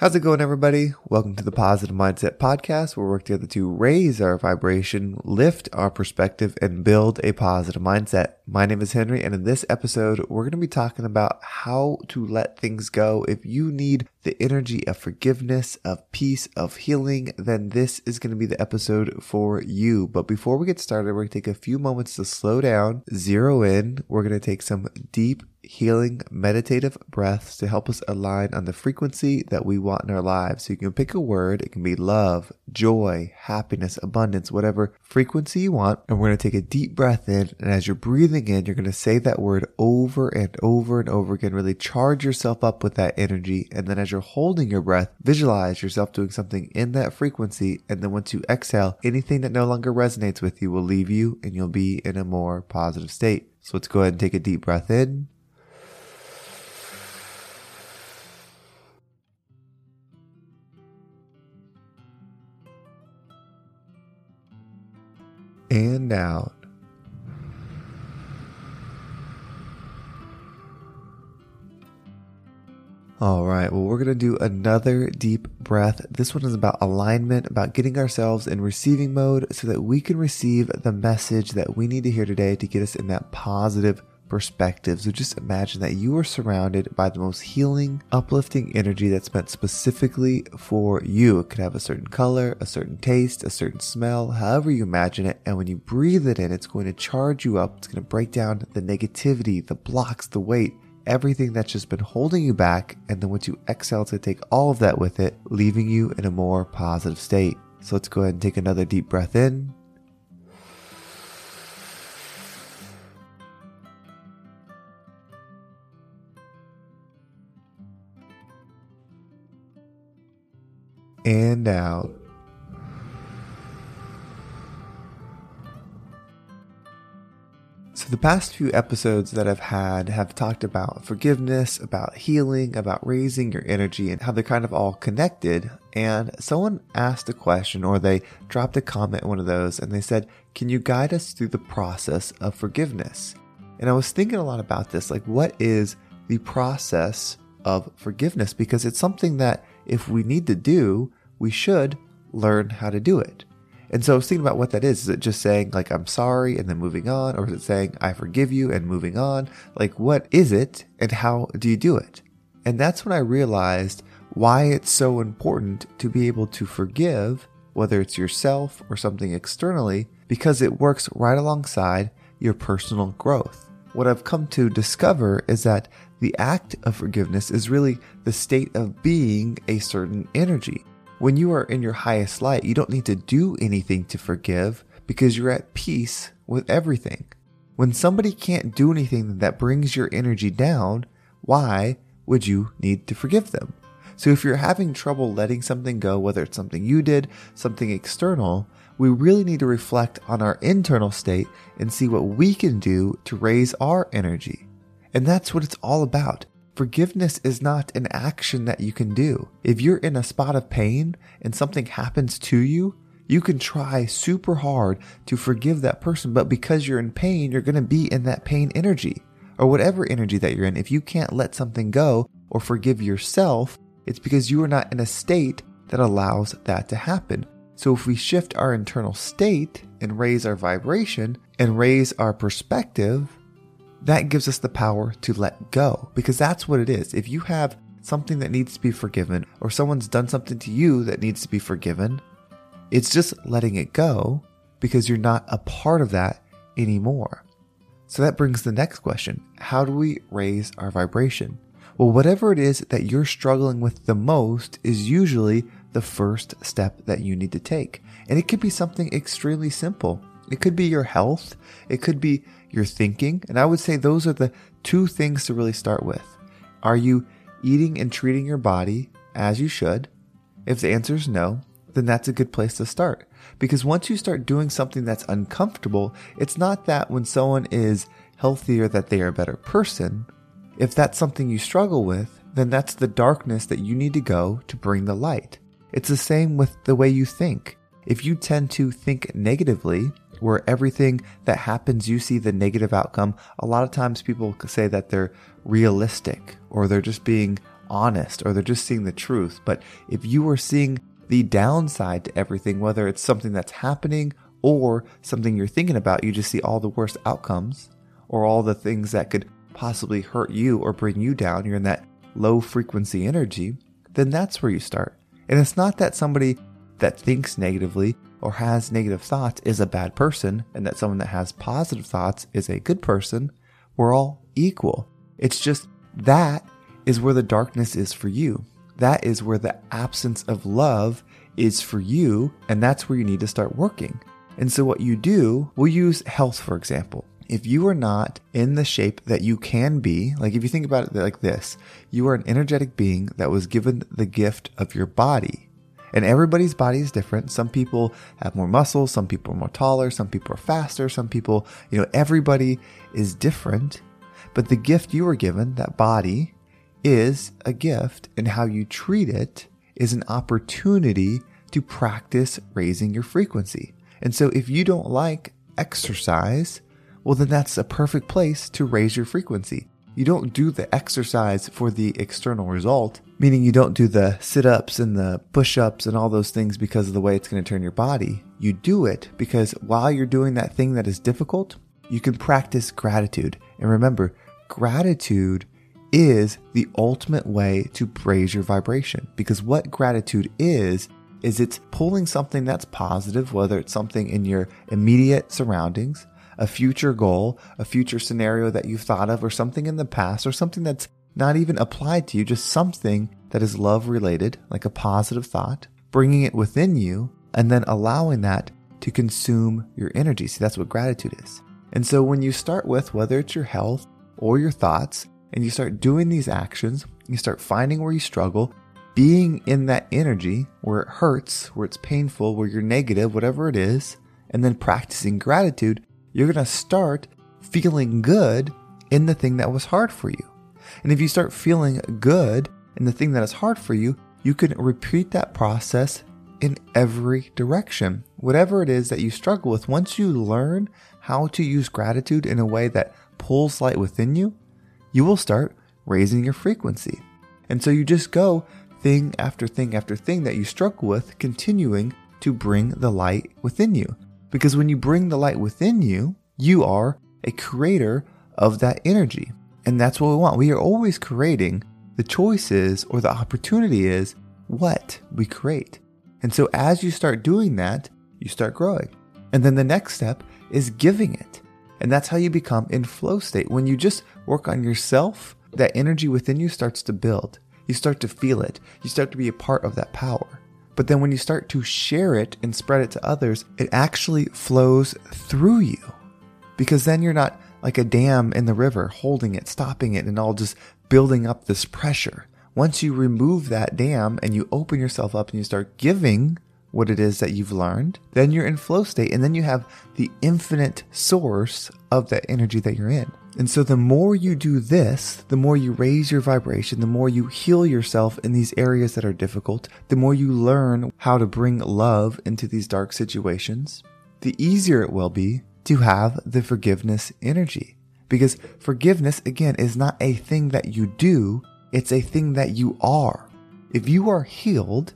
How's it going, everybody? Welcome to the Positive Mindset Podcast, where we work together to raise our vibration, lift our perspective, and build a positive mindset. My name is Henry, and in this episode, we're going to be talking about how to let things go. If you need the energy of forgiveness, of peace, of healing, then this is going to be the episode for you. But before we get started, we're going to take a few moments to slow down, zero in. We're going to take some deep healing meditative breaths to help us align on the frequency that we want in our lives. So you can pick a word. It can be love, joy, happiness, abundance, whatever frequency you want. And we're going to take a deep breath in. And as you're breathing in, you're going to say that word over and over and over again. Really charge yourself up with that energy. And then as you're holding your breath, visualize yourself doing something in that frequency. And then once you exhale, anything that no longer resonates with you will leave you and you'll be in a more positive state. So let's go ahead and take a deep breath in. Out. All right, well, we're going to do another deep breath. This one is about alignment, about getting ourselves in receiving mode so that we can receive the message that we need to hear today to get us in that positive perspective. So just imagine that you are surrounded by the most healing, uplifting energy that's meant specifically for you. It could have a certain color, a certain taste, a certain smell, however you imagine it. And when you breathe it in, it's going to charge you up. It's going to break down the negativity, the blocks, the weight, everything that's just been holding you back. And then once you exhale to take all of that with it, leaving you in a more positive state. So let's go ahead and take another deep breath in. And out. So, the past few episodes that I've had have talked about forgiveness, about healing, about raising your energy, and how they're kind of all connected. And someone asked a question or they dropped a comment in one of those and they said, Can you guide us through the process of forgiveness? And I was thinking a lot about this like, what is the process of forgiveness? Because it's something that if we need to do, we should learn how to do it. And so I was thinking about what that is. Is it just saying, like, I'm sorry and then moving on? Or is it saying, I forgive you and moving on? Like, what is it and how do you do it? And that's when I realized why it's so important to be able to forgive, whether it's yourself or something externally, because it works right alongside your personal growth. What I've come to discover is that the act of forgiveness is really the state of being a certain energy. When you are in your highest light, you don't need to do anything to forgive because you're at peace with everything. When somebody can't do anything that brings your energy down, why would you need to forgive them? So if you're having trouble letting something go, whether it's something you did, something external, we really need to reflect on our internal state and see what we can do to raise our energy. And that's what it's all about. Forgiveness is not an action that you can do. If you're in a spot of pain and something happens to you, you can try super hard to forgive that person, but because you're in pain, you're going to be in that pain energy or whatever energy that you're in. If you can't let something go or forgive yourself, it's because you are not in a state that allows that to happen. So if we shift our internal state and raise our vibration and raise our perspective, that gives us the power to let go because that's what it is. If you have something that needs to be forgiven or someone's done something to you that needs to be forgiven, it's just letting it go because you're not a part of that anymore. So that brings the next question How do we raise our vibration? Well, whatever it is that you're struggling with the most is usually the first step that you need to take. And it could be something extremely simple. It could be your health. It could be your thinking. And I would say those are the two things to really start with. Are you eating and treating your body as you should? If the answer is no, then that's a good place to start. Because once you start doing something that's uncomfortable, it's not that when someone is healthier that they are a better person. If that's something you struggle with, then that's the darkness that you need to go to bring the light. It's the same with the way you think. If you tend to think negatively, where everything that happens, you see the negative outcome. A lot of times people say that they're realistic or they're just being honest or they're just seeing the truth. But if you are seeing the downside to everything, whether it's something that's happening or something you're thinking about, you just see all the worst outcomes or all the things that could possibly hurt you or bring you down. You're in that low frequency energy, then that's where you start. And it's not that somebody that thinks negatively or has negative thoughts is a bad person and that someone that has positive thoughts is a good person. We're all equal. It's just that is where the darkness is for you. That is where the absence of love is for you. And that's where you need to start working. And so, what you do, we'll use health for example. If you are not in the shape that you can be, like if you think about it like this, you are an energetic being that was given the gift of your body. And everybody's body is different. Some people have more muscles, some people are more taller, some people are faster, some people, you know, everybody is different. But the gift you were given, that body, is a gift, and how you treat it is an opportunity to practice raising your frequency. And so if you don't like exercise, well, then that's a perfect place to raise your frequency. You don't do the exercise for the external result, meaning you don't do the sit ups and the push ups and all those things because of the way it's going to turn your body. You do it because while you're doing that thing that is difficult, you can practice gratitude. And remember, gratitude is the ultimate way to raise your vibration because what gratitude is, is it's pulling something that's positive, whether it's something in your immediate surroundings, a future goal, a future scenario that you've thought of, or something in the past, or something that's not even applied to you, just something that is love related, like a positive thought, bringing it within you, and then allowing that to consume your energy. See, that's what gratitude is. And so when you start with whether it's your health or your thoughts, and you start doing these actions, you start finding where you struggle, being in that energy where it hurts, where it's painful, where you're negative, whatever it is, and then practicing gratitude, you're going to start feeling good in the thing that was hard for you. And if you start feeling good in the thing that is hard for you, you can repeat that process in every direction. Whatever it is that you struggle with, once you learn how to use gratitude in a way that pulls light within you, you will start raising your frequency. And so you just go thing after thing after thing that you struggle with, continuing to bring the light within you. Because when you bring the light within you, you are a creator of that energy. And that's what we want. We are always creating. The choice is, or the opportunity is, what we create. And so as you start doing that, you start growing. And then the next step is giving it. And that's how you become in flow state. When you just work on yourself, that energy within you starts to build. You start to feel it. You start to be a part of that power. But then when you start to share it and spread it to others, it actually flows through you. Because then you're not like a dam in the river holding it, stopping it, and all just building up this pressure. Once you remove that dam and you open yourself up and you start giving what it is that you've learned, then you're in flow state and then you have the infinite source of that energy that you're in. And so the more you do this, the more you raise your vibration, the more you heal yourself in these areas that are difficult, the more you learn how to bring love into these dark situations, the easier it will be to have the forgiveness energy. Because forgiveness, again, is not a thing that you do, it's a thing that you are. If you are healed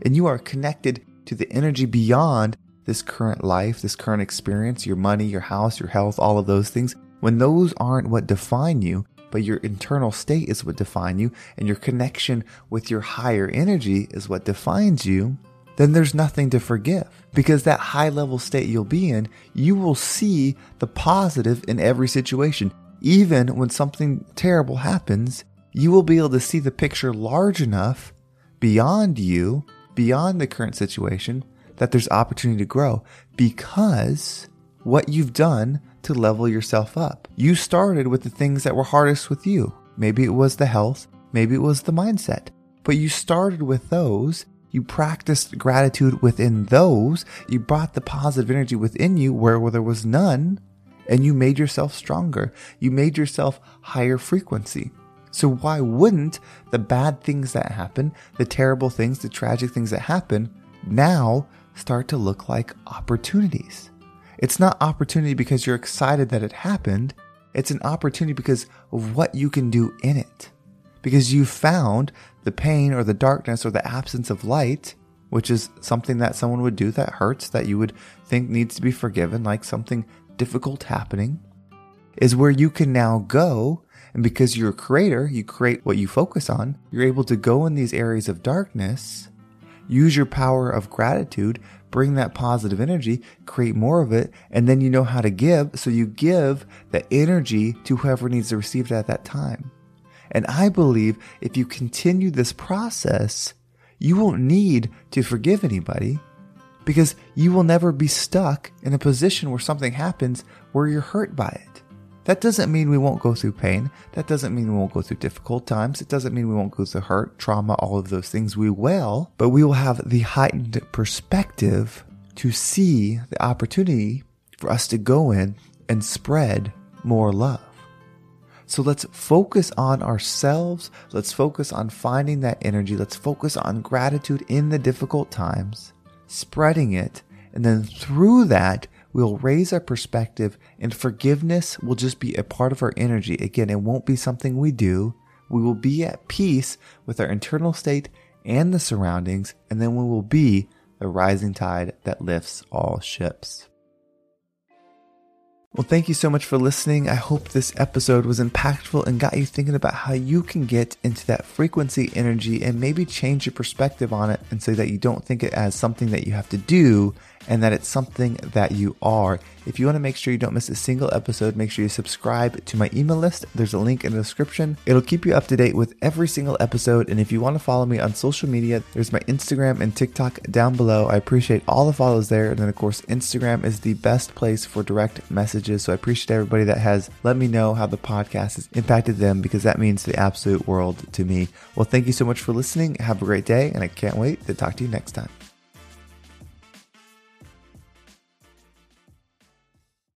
and you are connected to the energy beyond this current life, this current experience, your money, your house, your health, all of those things, when those aren't what define you, but your internal state is what define you and your connection with your higher energy is what defines you, then there's nothing to forgive. Because that high level state you'll be in, you will see the positive in every situation. Even when something terrible happens, you will be able to see the picture large enough beyond you beyond the current situation that there's opportunity to grow because what you've done to level yourself up. You started with the things that were hardest with you. Maybe it was the health, maybe it was the mindset, but you started with those. You practiced gratitude within those. You brought the positive energy within you where, where there was none, and you made yourself stronger. You made yourself higher frequency. So why wouldn't the bad things that happen, the terrible things, the tragic things that happen, now start to look like opportunities? It's not opportunity because you're excited that it happened. It's an opportunity because of what you can do in it. Because you found the pain or the darkness or the absence of light, which is something that someone would do that hurts, that you would think needs to be forgiven, like something difficult happening, is where you can now go. And because you're a creator, you create what you focus on, you're able to go in these areas of darkness, use your power of gratitude, bring that positive energy, create more of it, and then you know how to give. So you give the energy to whoever needs to receive it at that time. And I believe if you continue this process, you won't need to forgive anybody because you will never be stuck in a position where something happens where you're hurt by it. That doesn't mean we won't go through pain. That doesn't mean we won't go through difficult times. It doesn't mean we won't go through hurt, trauma, all of those things. We will, but we will have the heightened perspective to see the opportunity for us to go in and spread more love. So let's focus on ourselves. Let's focus on finding that energy. Let's focus on gratitude in the difficult times, spreading it. And then through that, we'll raise our perspective and forgiveness will just be a part of our energy. Again, it won't be something we do. We will be at peace with our internal state and the surroundings. And then we will be the rising tide that lifts all ships. Well, thank you so much for listening. I hope this episode was impactful and got you thinking about how you can get into that frequency energy and maybe change your perspective on it and say that you don't think it as something that you have to do and that it's something that you are. If you want to make sure you don't miss a single episode, make sure you subscribe to my email list. There's a link in the description. It'll keep you up to date with every single episode. And if you want to follow me on social media, there's my Instagram and TikTok down below. I appreciate all the follows there. And then, of course, Instagram is the best place for direct messages. So I appreciate everybody that has let me know how the podcast has impacted them because that means the absolute world to me. Well, thank you so much for listening. Have a great day. And I can't wait to talk to you next time.